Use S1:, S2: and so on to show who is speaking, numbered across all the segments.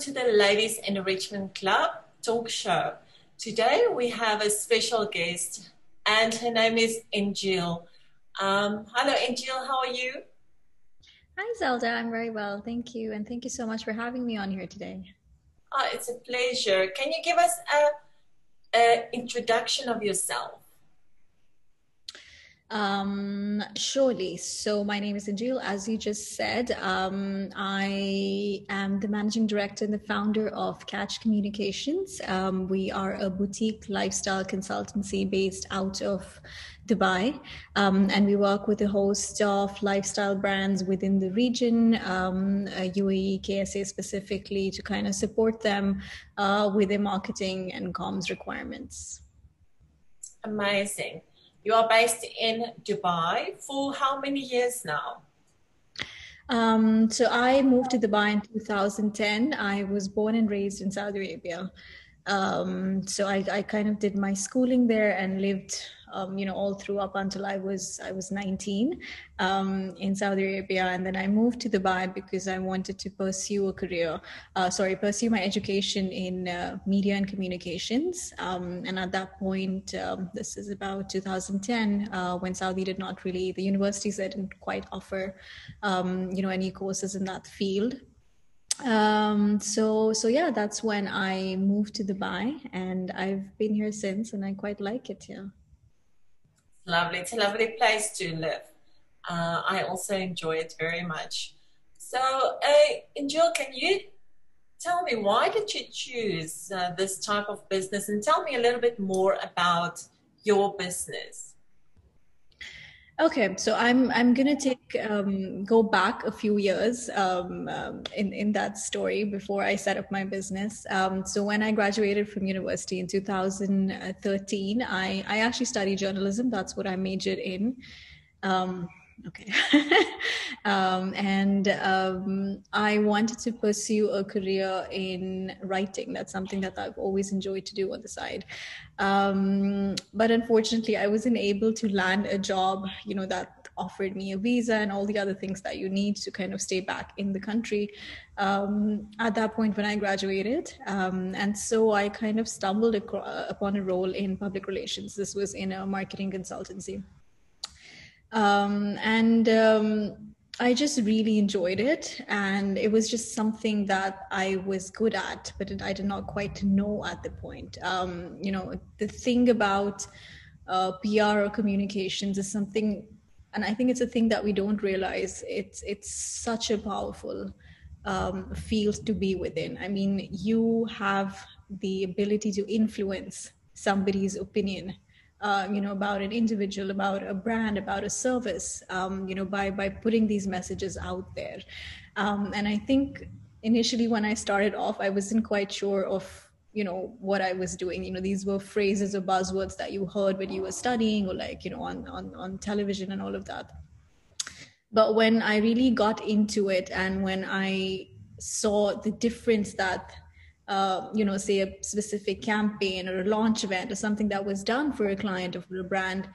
S1: to the Ladies Enrichment Club talk show. Today we have a special guest, and her name is Angel. Um, hello, Angel. How are you?
S2: Hi, Zelda. I'm very well. Thank you. And thank you so much for having me on here today.
S1: Oh, it's a pleasure. Can you give us a, a introduction of yourself?
S2: Um, surely. So my name is Anjil. As you just said, um, I am the managing director and the founder of Catch Communications. Um, we are a boutique lifestyle consultancy based out of Dubai, um, and we work with a host of lifestyle brands within the region, um, uh, UAE, KSA specifically, to kind of support them uh, with their marketing and comms requirements.
S1: Amazing. You are based in Dubai for how many years now?
S2: Um, so I moved to Dubai in 2010. I was born and raised in Saudi Arabia. Um, so I, I kind of did my schooling there and lived um, you know, all through up until I was I was 19 um, in Saudi Arabia, and then I moved to Dubai because I wanted to pursue a career, uh, sorry, pursue my education in uh, media and communications. Um, and at that point, um, this is about 2010, uh, when Saudi did not really, the universities didn't quite offer, um, you know, any courses in that field. Um so so yeah that's when i moved to dubai. And i've been here since and i quite like it yeah
S1: lovely. It's a lovely place to live. Uh, I also enjoy it very much. So, uh, Jill, can you tell me why did you choose uh, this type of business, and tell me a little bit more about your business?
S2: Okay, so I'm I'm gonna take um, go back a few years um, um, in in that story before I set up my business. Um, so when I graduated from university in 2013, I I actually studied journalism. That's what I majored in. Okay. Um, and um, i wanted to pursue a career in writing. That's something that i've always enjoyed to do on the side. Um, but unfortunately i wasn't able to land a job you know that offered me a visa and all the other things that you need to kind of stay back in the country um, at that point when i graduated. Um, and so i kind of stumbled upon a role in public relations. This was in a marketing consultancy um, and um, I just really enjoyed it, and it was just something that I was good at, but I did not quite know at the point. Um, you know, the thing about uh, PR or communications is something, and I think it's a thing that we don't realize. It's it's such a powerful um, field to be within. I mean, you have the ability to influence somebody's opinion uh, you know about an individual about a brand about a service um, you know by by putting these messages out there. Um, and i think initially when i started off i wasn't quite sure of you know what i was doing. You know these were phrases or buzzwords that you heard when you were studying or like you know on on, on television and all of that. But when i really got into it and when i saw the difference that uh, you know, say a specific campaign or a launch event or something that was done for a client or for a brand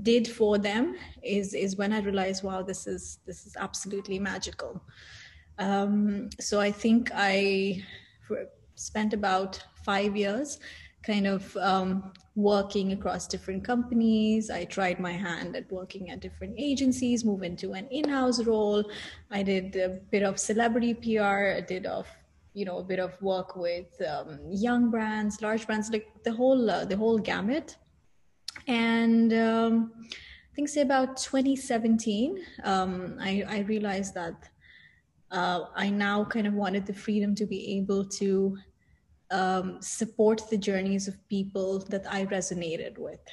S2: did for them is is when I realized, wow, this is this is absolutely magical. Um, so I think I spent about five years kind of um, working across different companies. I tried my hand at working at different agencies, move into an in-house role. I did a bit of celebrity PR, I did of you know a bit of work with um, young brands large brands like the whole uh, the whole gamut. And um, i think say about 2017 um, I, I realized that uh, i now kind of wanted the freedom to be able to um, support the journeys of people that i resonated with.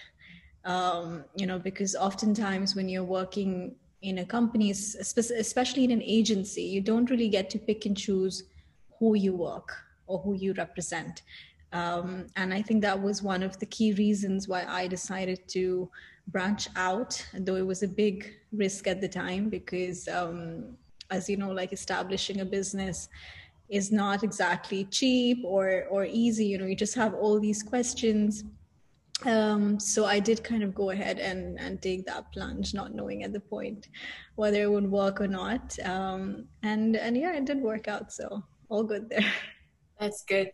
S2: Um, you know because oftentimes when you're working in a company especially in an agency you don't really get to pick and choose who you work or who you represent. Um, and I think that was one of the key reasons why I decided to branch out, though it was a big risk at the time because, um, as you know, like establishing a business is not exactly cheap or or easy. You know, you just have all these questions. Um, so I did kind of go ahead and and take that plunge, not knowing at the point whether it would work or not. Um, and and yeah, it did work out. So all good there.
S1: That's good.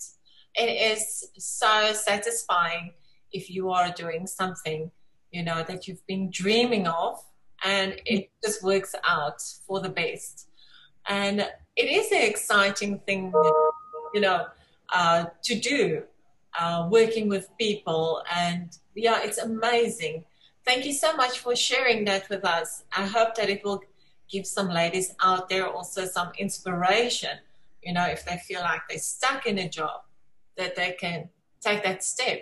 S1: It is so satisfying if you are doing something, you know, that you've been dreaming of and it just works out for the best. And it is an exciting thing, you know, uh, to do, uh, working with people. And yeah, it's amazing. Thank you so much for sharing that with us. I hope that it will give some ladies out there also some inspiration, you know, if they feel like they're stuck in a job, that they can take that step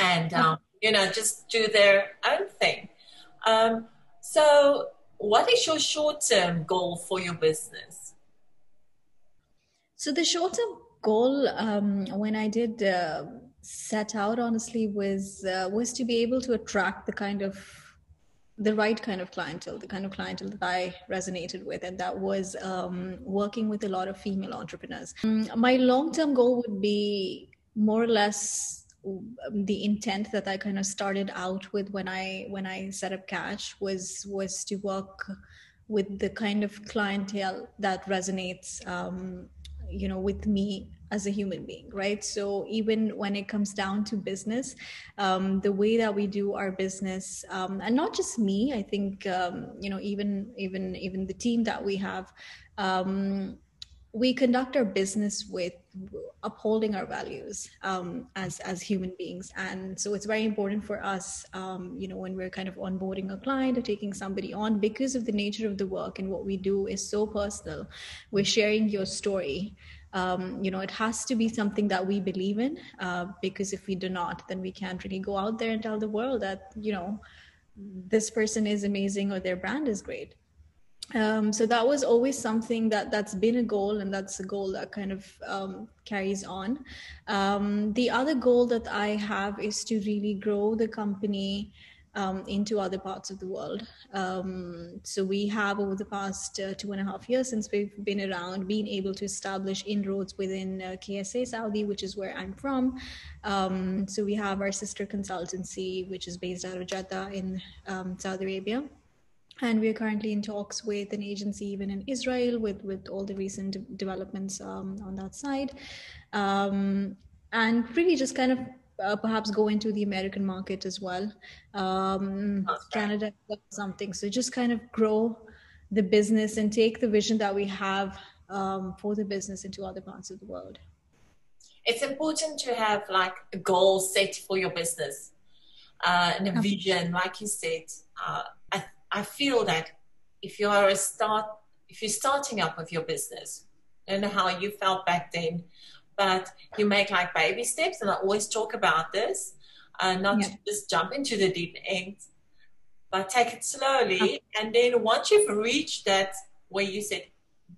S1: and, um, you know, just do their own thing. Um, so, what is your short term goal for your business?
S2: So, the short term goal, um, when I did uh, set out, honestly, was uh, was to be able to attract the kind of the right kind of clientele, the kind of clientele that I resonated with, and that was um, working with a lot of female entrepreneurs. Um, my long term goal would be more or less the intent that I kind of started out with when I when I set up Catch was was to work with the kind of clientele that resonates, um, you know, with me as a human being, right? So even when it comes down to business, um, the way that we do our business, um, and not just me, I think um, you know even even even the team that we have um, we conduct our business with upholding our values um, as as human beings. And so it's very important for us um, you know when we're kind of onboarding a client or taking somebody on because of the nature of the work and what we do is so personal we're sharing your story. Um, you know it has to be something that we believe in uh, because if we do not then we can't really go out there and tell the world that you know this person is amazing or their brand is great um, so that was always something that that's been a goal and that's a goal that kind of um, carries on. Um, the other goal that i have is to really grow the company um, into other parts of the world. Um, so we have over the past uh, two and a half years since we've been around been able to establish inroads within uh, ksa saudi which is where i'm from. Um, so we have our sister consultancy which is based out of jeddah in saudi arabia and we are currently in talks with an agency even in Israel with with all the recent de- developments um, on that side, um, and really just kind of uh, perhaps go into the American market as well, um, Canada something. So just kind of grow the business and take the vision that we have um, for the business into other parts of the world.
S1: It's important to have like a goal set for your business uh, and a vision, like you said. Uh, I feel that if you are a start, if you're starting up with your business, I don't know how you felt back then, but you make like baby steps, and I always talk about this, uh, not yeah. to just jump into the deep end, but take it slowly. And then once you've reached that where you said,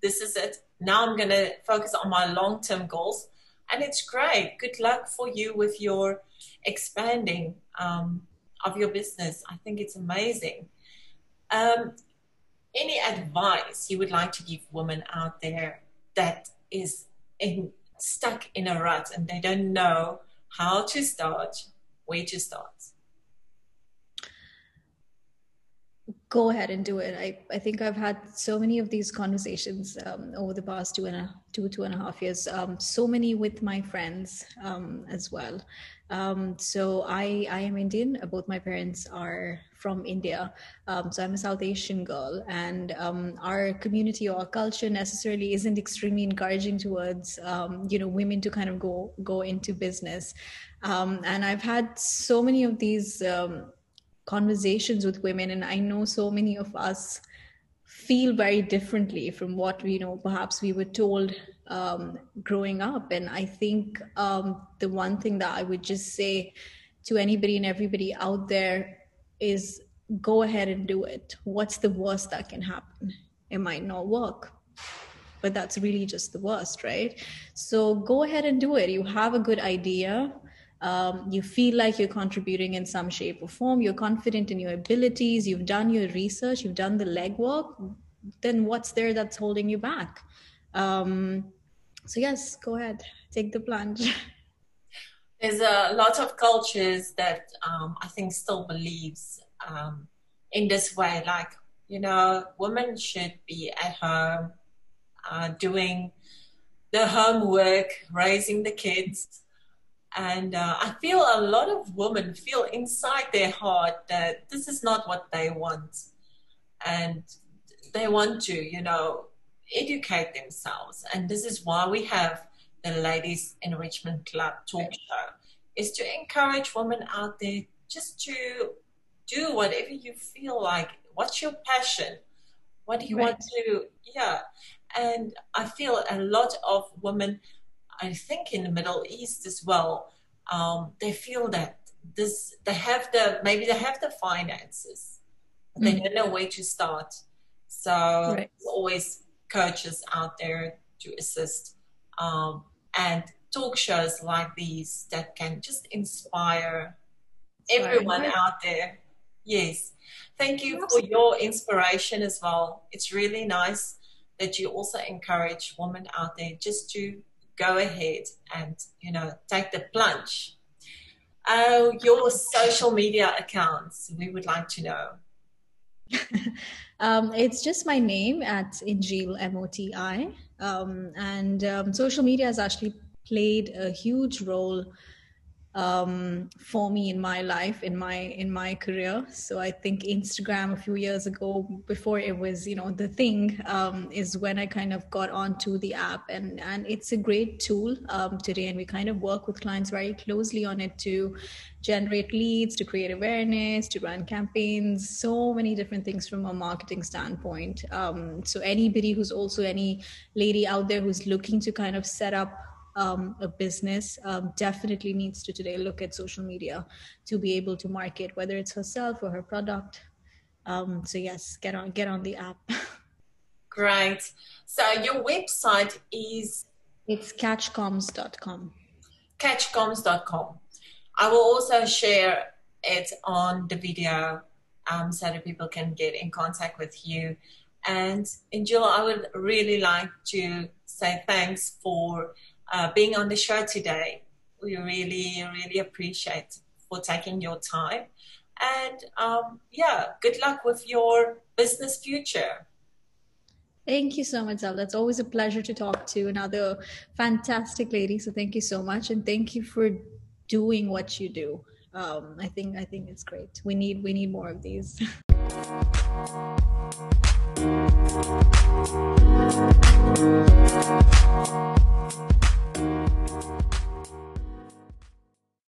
S1: "This is it," now I'm going to focus on my long-term goals, and it's great. Good luck for you with your expanding um, of your business. I think it's amazing. Um, any advice you would like to give women out there that is in, stuck in a rut and they don't know how to start, where to start?
S2: Go ahead and do it. I, I think I've had so many of these conversations um, over the past two and a two two and a half years. Um, so many with my friends um, as well. Um, so I I am Indian. Both my parents are from India. Um, so I'm a South Asian girl, and um, our community or our culture necessarily isn't extremely encouraging towards you know women to kind of go go into business. and I've had so many of these conversations with women and i know so many of us feel very differently from what you know perhaps we were told um, growing up. And i think um, the one thing that i would just say to anybody and everybody out there is go ahead and do it. What's the worst that can happen? It might not work but that's really just the worst right? So go ahead and do it. You have a good idea um, you feel like you're contributing in some shape or form, you're confident in your abilities, you've done your research, you've done the legwork, then what's there that's holding you back? Um, so, yes, go ahead, take the plunge.
S1: There's a lot of cultures that um, I think still believes um, in this way, like, you know, women should be at home uh, doing the homework, raising the kids. And uh, I feel a lot of women feel inside their heart that this is not what they want. And they want to, you know, educate themselves. And this is why we have the Ladies Enrichment Club talk show, is to encourage women out there just to do whatever you feel like. What's your passion? What do you right. want to, yeah. And I feel a lot of women, I think in the Middle East as well, um, they feel that this, they have the, maybe they have the finances, but they mm-hmm. don't know where to start. So right. there's always coaches out there to assist. Um, and talk shows like these that can just inspire everyone right. out there. Yes. Thank you for your inspiration as well. It's really nice that you also encourage women out there just to go ahead and, you know, take the plunge. Oh, your social media accounts, we would like to know.
S2: um, it's just my name at Injil, M O T I. Um, and um, social media has actually played a huge role um, for me in my life in my in my career. So i think instagram a few years ago before it was you know the thing um, is when i kind of got onto the app. And and it's a great tool um, today. And we kind of work with clients very closely on it to generate leads to create awareness to run campaigns so many different things from a marketing standpoint. Um, so anybody who's also any lady out there who's looking to kind of set up um, a business um, definitely needs to today look at social media to be able to market whether it's herself or her product. Um, so yes get on get on the app.
S1: Great. So your website is?
S2: It's catchcoms.com
S1: catchcoms.com i will also share it on the video um, so that people can get in contact with you. And Angela, I would really like to say thanks for uh, being on the show today. We really, really appreciate for taking your time. And um, yeah, good luck with your business future.
S2: Thank you so much, Zelda. It's always a pleasure to talk to another fantastic lady. So thank you so much, and thank you for doing what you do. Um, I think I think it's great. We need we need more of these.